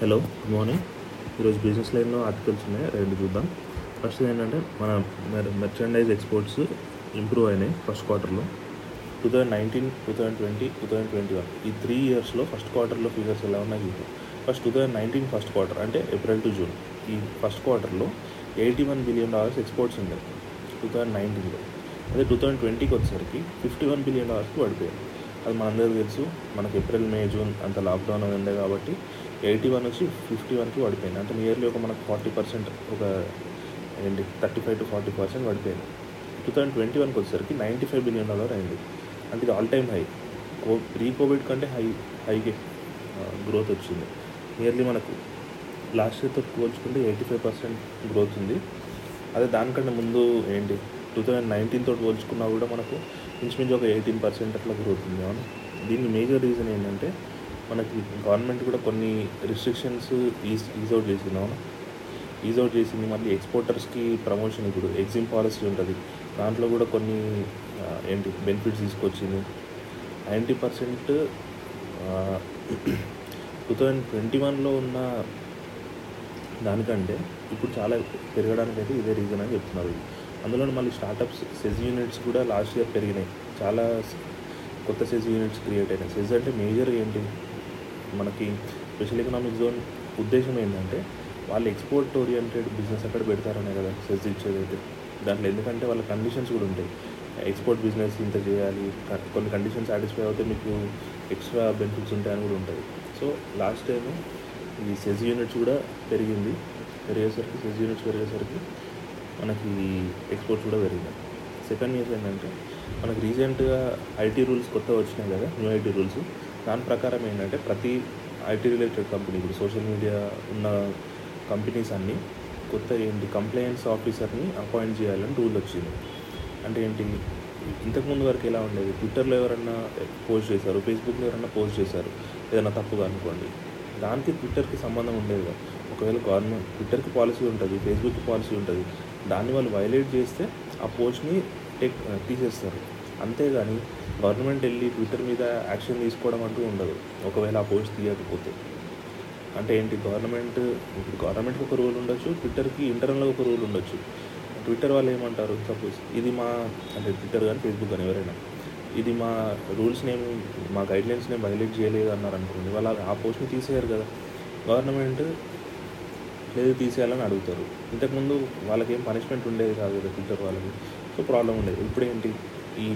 Hello good morning ఈరోజు business లైన్లో articles ఉన్నాయి రెండు చూద్దాం. ఫస్ట్ ఏంటంటే మన మెర్చండైజ్ ఎక్స్పోర్ట్స్ ఇంప్రూవ్ అయినాయి ఫస్ట్ క్వార్టర్లో two thousand nineteen two thousand twenty two thousand twenty one ఈ త్రీ ఇయర్స్లో ఫస్ట్ క్వార్టర్లో ఫిగర్స్ ఎలా ఉన్నాయి చూద్దాం. First two thousand nineteen first quarter అంటే ఏప్రిల్ టు జూన్ ఈ ఫస్ట్ క్వార్టర్లో eighty one billion dollars exports ఉన్నాయి టూ థౌజండ్ నైన్టీన్లో అదే టూ థౌజండ్ ట్వంటీకి వచ్చేసరికి ఫిఫ్టీ వన్ బిలియన్ డాలర్స్కి పడిపోయాయి. అది మనందరికీ తెలుసు మనకి ఏప్రిల్ మే జూన్ అంత లాక్డౌన్ ఉండే కాబట్టి ఎయిటీ వన్ వచ్చి ఫిఫ్టీ వన్కి పడిపోయింది. అంటే నియర్లీ ఒక మనకు ఫార్టీ పర్సెంట్ ఒక ఏంటి thirty five to forty percent పడిపోయింది. టూ థౌజండ్ ట్వంటీ వన్కి వచ్చేసరికి నైంటీ ఫైవ్ బిలియన్ డాలర్ అయింది. అంటే ఇది ఆల్ టైమ్ హై కో ప్రీ కోవిడ్ కంటే హై హైకి గ్రోత్ వచ్చింది. నియర్లీ మనకు లాస్ట్ ఇయర్తో పోల్చుకుంటే ఎయిటీ ఫైవ్ పర్సెంట్ గ్రోత్ ఉంది. అదే దానికంటే ముందు ఏంటి టూ థౌజండ్ నైన్టీన్ తోటి పోల్చుకున్నా కూడా మనకు ఇంచుమించు ఒక ఎయిటీన్ పర్సెంట్ అట్లా గ్రోత్ ఉంది. అవును? దీనికి మేజర్ రీజన్ ఏంటంటే మనకి గవర్నమెంట్ కూడా కొన్ని రిస్ట్రిక్షన్స్ ఈజ్ ఈజ్ అవుట్ చేసింది అవును? ఈజ్ అవుట్ చేసింది. మళ్ళీ ఎక్స్పోర్టర్స్కి ప్రమోషన్ ఇప్పుడు ఎగ్జిమ్ పాలసీ ఉంటుంది. దాంట్లో కూడా కొన్ని ఏంటి బెనిఫిట్స్ తీసుకొచ్చింది. Ninety percent two thousand twenty వన్లో ఉన్న దానికంటే ఇప్పుడు చాలా పెరగడానికి అయితే ఇదే రీజన్ అని చెప్తున్నారు. అందులో మళ్ళీ స్టార్టప్స్ సెజ్ యూనిట్స్ కూడా లాస్ట్ ఇయర్ పెరిగినాయి. చాలా కొత్త సెజ్ యూనిట్స్ క్రియేట్ అయినాయి. సెజ్ అంటే మేజర్ ఏంటి? మనకి స్పెషల్ ఎకనామిక్ జోన్ ఉద్దేశం ఏంటంటే వాళ్ళు ఎక్స్పోర్ట్ ఓరియంటెడ్ బిజినెస్ అక్కడ పెడతారనే కదా సెస్ ఇచ్చేది అయితే దాంట్లో ఎందుకంటే వాళ్ళ కండిషన్స్ కూడా ఉంటాయి. ఎక్స్పోర్ట్ బిజినెస్ ఇంత చేయాలి కొన్ని కండిషన్స్ సాటిస్ఫై అవుతే మీకు ఎక్స్ట్రా బెనిఫిట్స్ ఉంటాయని కూడా ఉంటుంది. సో లాస్ట్ టైం ఈ సెజ్ యూనిట్స్ కూడా పెరిగింది. పెరిగేసరికి సెజ్ యూనిట్స్ పెరిగేసరికి మనకి ఎక్స్పోర్ట్స్ కూడా పెరిగింది సెకండ్ న్యూస్ ఏంటంటే మనకి రీసెంట్గా ఐటీ రూల్స్ కొత్త వచ్చినాయి కదా న్యూ ఐటీ రూల్స్ దాని ప్రకారం ఏంటంటే ప్రతి ఐటీ రిలేటెడ్ కంపెనీ ఇప్పుడు సోషల్ మీడియా ఉన్న కంపెనీస్ అన్నీ కొత్త ఏంటి కంప్లైంట్స్ ఆఫీసర్ని అపాయింట్ చేయాలని రూల్ వచ్చింది. అంటే ఏంటి ఇంతకుముందు వరకు ఎలా ఉండేది? ట్విట్టర్లో ఎవరన్నా పోస్ట్ చేశారు ఫేస్బుక్లో ఎవరన్నా పోస్ట్ చేశారు ఏదైనా తప్పుగా అనుకోండి. దానికి ట్విట్టర్కి సంబంధం ఉండేది ఒకవేళ గవర్నమెంట్ ట్విట్టర్కి పాలసీ ఉంటుంది ఫేస్బుక్కి పాలసీ ఉంటుంది దాన్ని వాళ్ళు వైలేట్ చేస్తే ఆ పోస్ట్ని టెక్ తీసేస్తారు. అంతేగాని గవర్నమెంట్ వెళ్ళి ట్విట్టర్ మీద యాక్షన్ తీసుకోవడం అంటూ ఉండదు. ఒకవేళ ఆ పోస్ట్ తీయకపోతే. అంటే ఏంటి? గవర్నమెంట్ ఇప్పుడు గవర్నమెంట్కి ఒక రూల్ ఉండొచ్చు ట్విట్టర్కి ఇంటర్నల్గా ఒక రూల్ ఉండొచ్చు. ట్విట్టర్ వాళ్ళు ఏమంటారు? సపోజ్ ఇది మా అంటే ట్విట్టర్ కానీ ఫేస్బుక్ కానీ ఎవరైనా ఇది మా రూల్స్ నేమ్ మా గైడ్లైన్స్ నేమ్ వైలేట్ చేయలేదు అన్నారు అనుకోండి వాళ్ళు ఆ పోస్ట్ని తీసేయారు కదా. గవర్నమెంట్ లేదు తీసేయాలని అడుగుతారు. ఇంతకుముందు వాళ్ళకి ఏం పనిష్మెంట్ ఉండేది కాదు కదా ట్విట్టర్ వాళ్ళకి సో ప్రాబ్లం ఉండేది. ఇప్పుడు ఏంటి? ఈ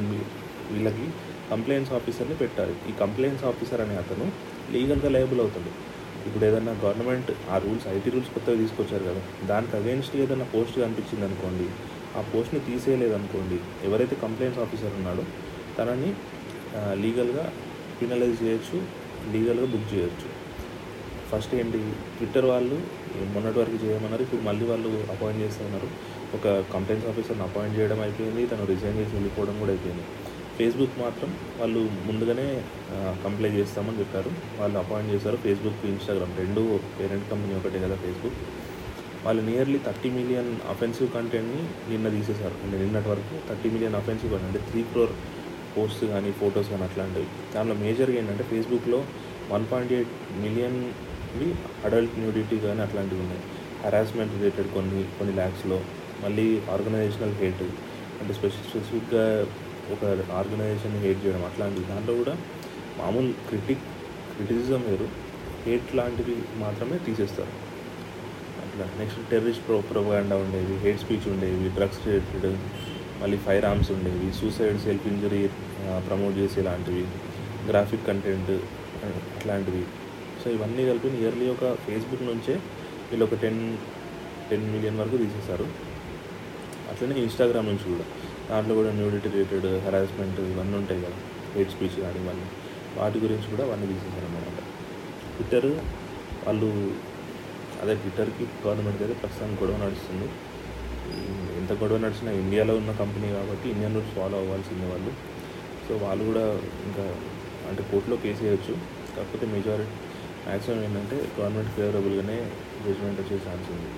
వీళ్ళకి కంప్లైంట్స్ ఆఫీసర్ని పెట్టాలి. ఈ కంప్లైంట్స్ ఆఫీసర్ అనే అతను లీగల్గా లయబుల్ అవుతాడు. ఇప్పుడు ఏదన్నా గవర్నమెంట్ ఆ రూల్స్ ఐటీ రూల్స్ కొత్తగా తీసుకొచ్చారు కదా దానికి అగేన్స్ట్ ఏదైనా పోస్ట్ కనిపించింది అనుకోండి ఆ పోస్ట్ని తీసేయలేదనుకోండి ఎవరైతే కంప్లైంట్స్ ఆఫీసర్ ఉన్నాడో తనని లీగల్గా పినలైజ్ చేయొచ్చు లీగల్గా బుక్ చేయొచ్చు. ఫస్ట్ ఏంటి? ట్విట్టర్ వాళ్ళు మొన్నటి వరకు చేయమన్నారు ఇప్పుడు మళ్ళీ వాళ్ళు అపాయింట్ చేస్తున్నారు ఒక కంప్లైంట్స్ ఆఫీసర్ని అపాయింట్ చేయడం అయిపోయింది. తను రిజైన్ చేసి వెళ్ళిపోవడం కూడా అయిపోయింది. ఫేస్బుక్ మాత్రం వాళ్ళు ముందుగానే కంప్లైంట్ చేస్తామని చెప్పారు. వాళ్ళు అపాయింట్ చేశారు ఫేస్బుక్ ఇన్స్టాగ్రామ్ రెండు పేరెంట్ కంపెనీ ఒకటే కదా ఫేస్బుక్ వాళ్ళు నియర్లీ థర్టీ మిలియన్ అఫెన్సివ్ కంటెంట్ని నిన్న తీసేశారు. అంటే నిన్నటి వరకు థర్టీ మిలియన్ అఫెన్సివ్ కంటెంట్ అంటే త్రీ క్రోర్ పోస్ట్ కానీ ఫొటోస్ కానీ అట్లాంటివి. దానిలో మేజర్గా ఏంటంటే ఫేస్బుక్లో వన్ పాయింట్ ఎయిట్ మిలియన్వి అడల్ట్ న్యూడిటీ కానీ అట్లాంటివి ఉన్నాయి. హరాస్మెంట్ రిలేటెడ్ కొన్ని కొన్ని ల్యాక్స్లో మళ్ళీ ఆర్గనైజేషనల్ హెడ్ అంటే స్పెసిఫిక్ స్పెసిఫిక్గా ఒక ఆర్గనైజేషన్ హేట్ చేయడం అట్లాంటివి దాంట్లో కూడా మామూలు క్రిటిక్ క్రిటిసిజం వేరు. హేట్ లాంటివి మాత్రమే తీసేస్తారు. అట్లా నెక్స్ట్ టెర్రరిస్ట్ ప్రో ప్రోగాండా ఉండేవి హేట్ స్పీచ్ ఉండేవి డ్రగ్స్ రిలేటెడ్ మళ్ళీ ఫైర్ ఆర్మ్స్ ఉండేవి సూసైడ్ సెల్ఫ్ ఇంజరీ ప్రమోట్ చేసే లాంటివి గ్రాఫిక్ కంటెంట్ అట్లాంటివి. సో ఇవన్నీ కలిపి నియర్లీ ఒక ఫేస్బుక్ నుంచే వీళ్ళు ఒక టెన్ టెన్ మిలియన్ వరకు తీసేశారు. అట్లనే ఇన్స్టాగ్రామ్ నుంచి కూడా. దాంట్లో కూడా న్యూడిటీ రిలేటెడ్ హెరాస్మెంట్ ఇవన్నీ ఉంటాయి కదా. హెయిట్ స్పీచ్ కానీ ఇవన్నీ. వాటి గురించి కూడా అవన్నీ తీసేసారు అన్నమాట ట్విట్టర్ వాళ్ళు అదే ట్విట్టర్కి గవర్నమెంట్కి అయితే ప్రస్తుతం గొడవ నడుస్తుంది. ఎంత గొడవ నడిచినా ఇండియాలో ఉన్న కంపెనీ కాబట్టి ఇండియన్ రూల్స్ ఫాలో అవ్వాల్సిందే వాళ్ళు. సో వాళ్ళు కూడా ఇంకా అంటే కోర్టులో కేసు వేయచ్చు కాకపోతే మెజారిటీ మ్యాక్సిమం ఏంటంటే గవర్నమెంట్ ఫేవరబుల్గానే జడ్జ్మెంట్ వచ్చే ఛాన్స్ ఉంది.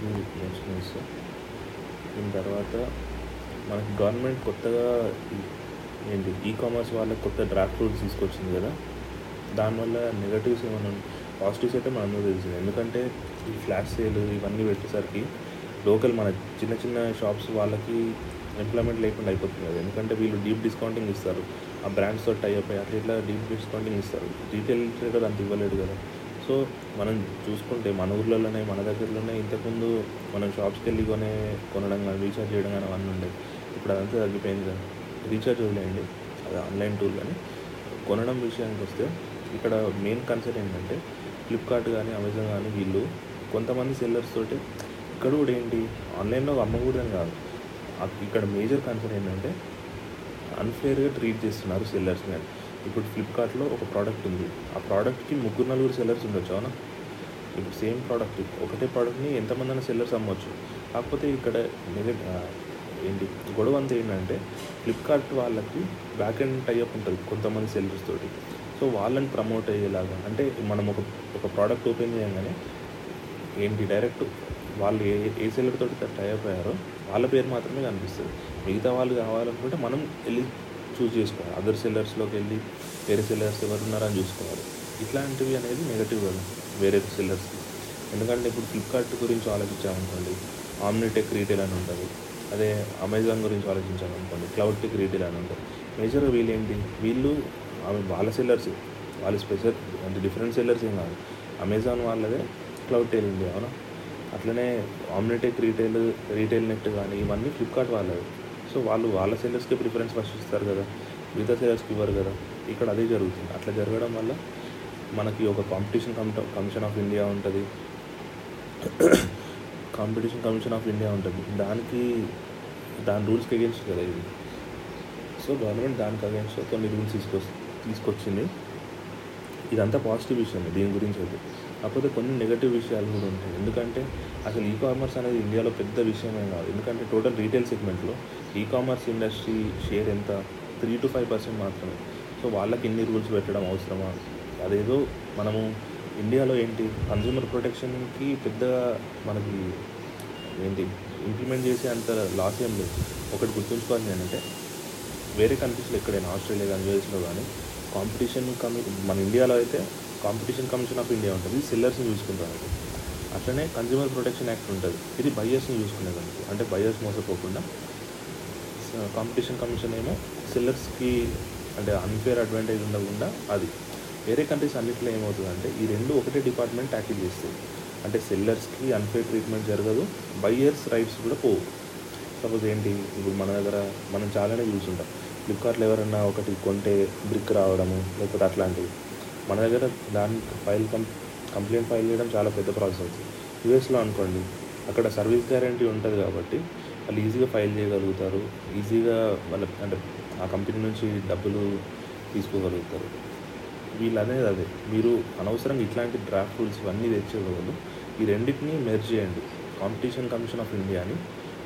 ఇది నెక్స్ట్ న్యూస్ దీని తర్వాత మనకి గవర్నమెంట్ కొత్తగా ఏంటి ఈ కామర్స్ వాళ్ళకి కొత్త డ్రాఫ్ట్ రూల్స్ తీసుకొచ్చింది కదా? దానివల్ల నెగటివ్స్ ఏమైనా పాజిటివ్స్ అయితే మనందరూ తెలిసింది. ఎందుకంటే ఈ ఫ్లాష్ సేల్ ఇవన్నీ పెట్టేసరికి లోకల్ మన చిన్న చిన్న షాప్స్ వాళ్ళకి ఎంప్లాయ్మెంట్ లేకుండా అయిపోతుంది కదా. ఎందుకంటే వీళ్ళు డీప్ డిస్కౌంటింగ్ ఇస్తారు. ఆ బ్రాండ్స్తో టై అయిపోయి అట్లా ఇట్లా డీప్ డిస్కౌంటింగ్ ఇస్తారు. రీటైల్ ట్రేడర్ అంత ఇవ్వలేడు కదా. సో మనం చూసుకుంటే మన ఊర్లలోనే మన దగ్గరలోనే ఇంతకుముందు మనం షాప్స్కి వెళ్ళి కొనే కొనడం కానీ రీఛార్జ్ చేయడం కానీ అవన్నీ ఉండేది ఇప్పుడు అదంతా తగ్గిపోయింది కదా. రీఛార్జ్ వదిలేయండి. అది ఆన్లైన్ టూల్ కానీ కొనడం విషయానికి వస్తే ఇక్కడ మెయిన్ కన్సర్న్ ఏంటంటే ఫ్లిప్కార్ట్ కానీ అమెజాన్ కానీ వీళ్ళు కొంతమంది సెల్లర్స్ తోటి ఇక్కడ కూడా ఏంటి ఆన్లైన్లో అమ్మకూడదని కాదు. ఇక్కడ మేజర్ కన్సర్న్ ఏంటంటే అన్ఫేర్గా ట్రీట్ చేస్తున్నారు సెల్లర్స్ కానీ ఇప్పుడు ఫ్లిప్కార్ట్లో ఒక ప్రోడక్ట్ ఉంది. ఆ ప్రోడక్ట్కి ముగ్గురు నలుగురు సెల్లర్స్ ఉండొచ్చు అవునా? ఇప్పుడు సేమ్ ప్రోడక్ట్ ఒకటే ప్రోడక్ట్ని ఎంతమంది సెల్లర్స్ అమ్మవచ్చు కాకపోతే ఇక్కడ ఏంటి? గొడవ అంతా ఏంటంటే ఫ్లిప్కార్ట్ వాళ్ళకి బ్యాక్ అండ్ టైఅప్ ఉంటుంది కొంతమంది సెల్లర్స్ తోటి. సో వాళ్ళని ప్రమోట్ అయ్యేలాగా అంటే మనం ఒక ఒక ప్రోడక్ట్ ఓపెన్ చేయగానే ఏంటి? డైరెక్ట్ వాళ్ళు ఏ ఏ సెల్లర్ తోటి టైఅప్ అయ్యారో వాళ్ళ పేరు మాత్రమే కనిపిస్తుంది. మిగతా వాళ్ళు కావాలనుకుంటే మనం వెళ్ళి చూస్ చేసుకోవాలి. అదర్ సెల్లర్స్లోకి వెళ్ళి వేరే సెల్లర్స్ ఎవరు ఉన్నారని చూసుకోవాలి. ఇట్లాంటివి అనేది నెగటివ్ కదా వేరే సెల్లర్స్కి ఎందుకంటే ఇప్పుడు ఫ్లిప్కార్ట్ గురించి ఆలోచించామనుకోండి ఆమ్నిటెక్ రీటైల్ అని ఉంటుంది. అదే అమెజాన్ గురించి ఆలోచించామనుకోండి క్లౌడ్ టెక్ రీటైల్ అని ఉంటుంది. మేజర్గా వీళ్ళు ఏంటి? వీళ్ళు ఆమె వాళ్ళ సెల్లర్స్ వాళ్ళ స్పెషల్ అంటే డిఫరెంట్ సెల్లర్స్ ఏం కాదు. అమెజాన్ వాళ్ళదే క్లౌడ్ టెల్ ఉంది అవునా? అట్లనే ఆమ్నిటెక్ రీటైల్ రీటైల్ నెట్ కానీ ఇవన్నీ ఫ్లిప్కార్ట్ వాళ్ళవి సో వాళ్ళు వాళ్ళ సెల్లర్స్కి ప్రిఫరెన్స్ ఫస్ట్ ఇస్తారు కదా. మిగతా సెల్లర్స్కి ఇవ్వరు కదా. ఇక్కడ అదే జరుగుతుంది. అట్లా జరగడం వల్ల మనకి ఒక కాంపిటీషన్ కమిషన్ ఆఫ్ ఇండియా ఉంటుంది. కాంపిటీషన్ కమిషన్ ఆఫ్ ఇండియా ఉంటుంది. దానికి దాని రూల్స్కి అగేన్స్ట్ కదా ఇది. సో గవర్నమెంట్ దానికి అగేన్స్ట్ కొన్ని రూల్స్ తీసుకొ తీసుకొచ్చింది. ఇదంతా పాజిటివ్ విషయం దీని గురించి అయితే. కాకపోతే కొన్ని నెగటివ్ విషయాలు కూడా ఉంటాయి. ఎందుకంటే అసలు ఈ కామర్స్ అనేది ఇండియాలో పెద్ద విషయమే కాదు. ఎందుకంటే టోటల్ రీటైల్ సెగ్మెంట్లో ఈ కామర్స్ ఇండస్ట్రీ షేర్ ఎంత? త్రీ టు ఫైవ్ పర్సెంట్ మాత్రమే. సో వాళ్ళకి ఎన్ని రూల్స్ పెట్టడం అవసరమా? అదేదో మనము ఇండియాలో ఏంటి? కన్జ్యూమర్ ప్రొటెక్షన్కి పెద్ద మనకి ఏంటి? ఇంప్లిమెంట్ చేసే అంత లాస్ ఏం లేదు. ఒకటి గుర్తుంచుకోవాల్సింది ఏంటంటే వేరే కంట్రీస్లో ఎక్కడైనా ఆస్ట్రేలియా కానీ యూఎస్లో కానీ కాంపిటీషన్ కమి మన ఇండియాలో అయితే కాంపిటీషన్ కమిషన్ ఆఫ్ ఇండియా ఉంటుంది సెల్లర్స్ని చూసుకుంటారు. అట్లనే కన్జ్యూమర్ ప్రొటెక్షన్ యాక్ట్ ఉంటుంది. ఇది బయర్స్ని చూసుకునేదానికి అంటే బయర్స్ మోసపోకుండా. కాంపిటీషన్ కమిషన్ ఏమో సెల్లర్స్కి అంటే అన్ఫేర్ అడ్వాంటేజ్ ఉండకుండా అది. వేరే కంట్రీస్ అన్నింటిలో ఏమవుతుందంటే ఈ రెండు ఒకటే డిపార్ట్మెంట్ ట్యాకిల్ చేస్తుంది అంటే సెల్లర్స్కి అన్ఫేర్ ట్రీట్మెంట్ జరగదు బయ్యర్స్ రైట్స్ కూడా పోవు. సపోజ్ ఏంటి? ఇప్పుడు మన దగ్గర మనం చాలానే చూసుంటాం. ఫ్లిప్కార్ట్లో ఎవరన్నా ఒకటి కొంటే బ్రిక్ రావడము లేకపోతే అట్లాంటివి. మన దగ్గర దాని ఫైల్ కం కంప్లైంట్ ఫైల్ చేయడం చాలా పెద్ద ప్రాసెస్ అవుతుంది. యూఎస్లో అనుకోండి అక్కడ సర్వీస్ గ్యారంటీ ఉంటుంది కాబట్టి వాళ్ళు ఈజీగా ఫైల్ చేయగలుగుతారు. ఈజీగా వాళ్ళ అంటే ఆ కంపెనీ నుంచి డబ్బులు తీసుకోగలుగుతారు. వీళ్ళు అనేది అదే. మీరు అనవసరంగా ఇట్లాంటి డ్రాఫ్ట్ రూల్స్ ఇవన్నీ తెచ్చేవాళ్ళు ఈ రెండింటిని మెర్జ్ చేయండి. కాంపిటీషన్ కమిషన్ ఆఫ్ ఇండియాని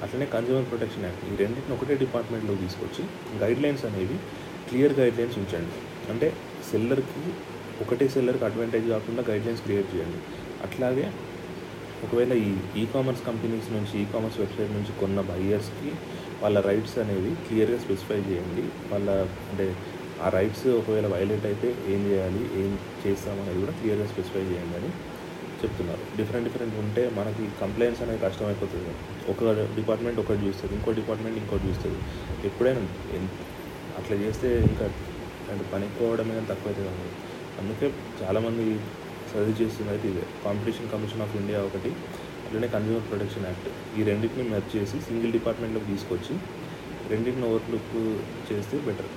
అట్లనే కన్జ్యూమర్ ప్రొటెక్షన్ యాక్ట్ ఈ రెండింటిని ఒకటే డిపార్ట్మెంట్లో తీసుకొచ్చి గైడ్ లైన్స్ అనేవి క్లియర్ గైడ్ లైన్స్ ఉంచండి. అంటే సెల్లర్కి ఒకటే సెల్లర్కి అడ్వాంటేజ్ కాకుండా గైడ్ లైన్స్ క్రియేట్ చేయండి. అట్లాగే ఒకవేళ ఈ ఈ కామర్స్ కంపెనీస్ నుంచి ఈ కామర్స్ వెబ్సైట్ నుంచి కొన్న బయ్యర్స్కి వాళ్ళ రైట్స్ అనేవి క్లియర్గా స్పెసిఫై చేయండి. వాళ్ళ అంటే ఆ రైట్స్ ఒకవేళ వైలేట్ అయితే ఏం చేయాలి ఏం చేస్తామనేది కూడా క్లియర్గా స్పెసిఫై చేయండి అని చెప్తున్నారు. డిఫరెంట్ డిఫరెంట్ ఉంటే మనకి కంప్లైంట్స్ అనేది కష్టమైపోతుంది. ఒక డిపార్ట్మెంట్ ఒకటి చూస్తుంది ఇంకో డిపార్ట్మెంట్ ఇంకోటి చూస్తుంది. ఎప్పుడైనా అట్లా చేస్తే ఇంకా అంటే పని ఎక్కువడం మీద తక్కువ అయితే కాదు. అందుకే చాలామంది సజెస్ట్ చేస్తుంది అయితే ఇదే. కాంపిటీషన్ కమిషన్ ఆఫ్ ఇండియా ఒకటి అట్లనే కన్జ్యూమర్ ప్రొటెక్షన్ యాక్ట్ ఈ రెండింటిని మెర్జ్ చేసి సింగిల్ డిపార్ట్మెంట్లోకి తీసుకొచ్చి రెండింటిని ఓవర్లుక్ చేస్తే బెటర్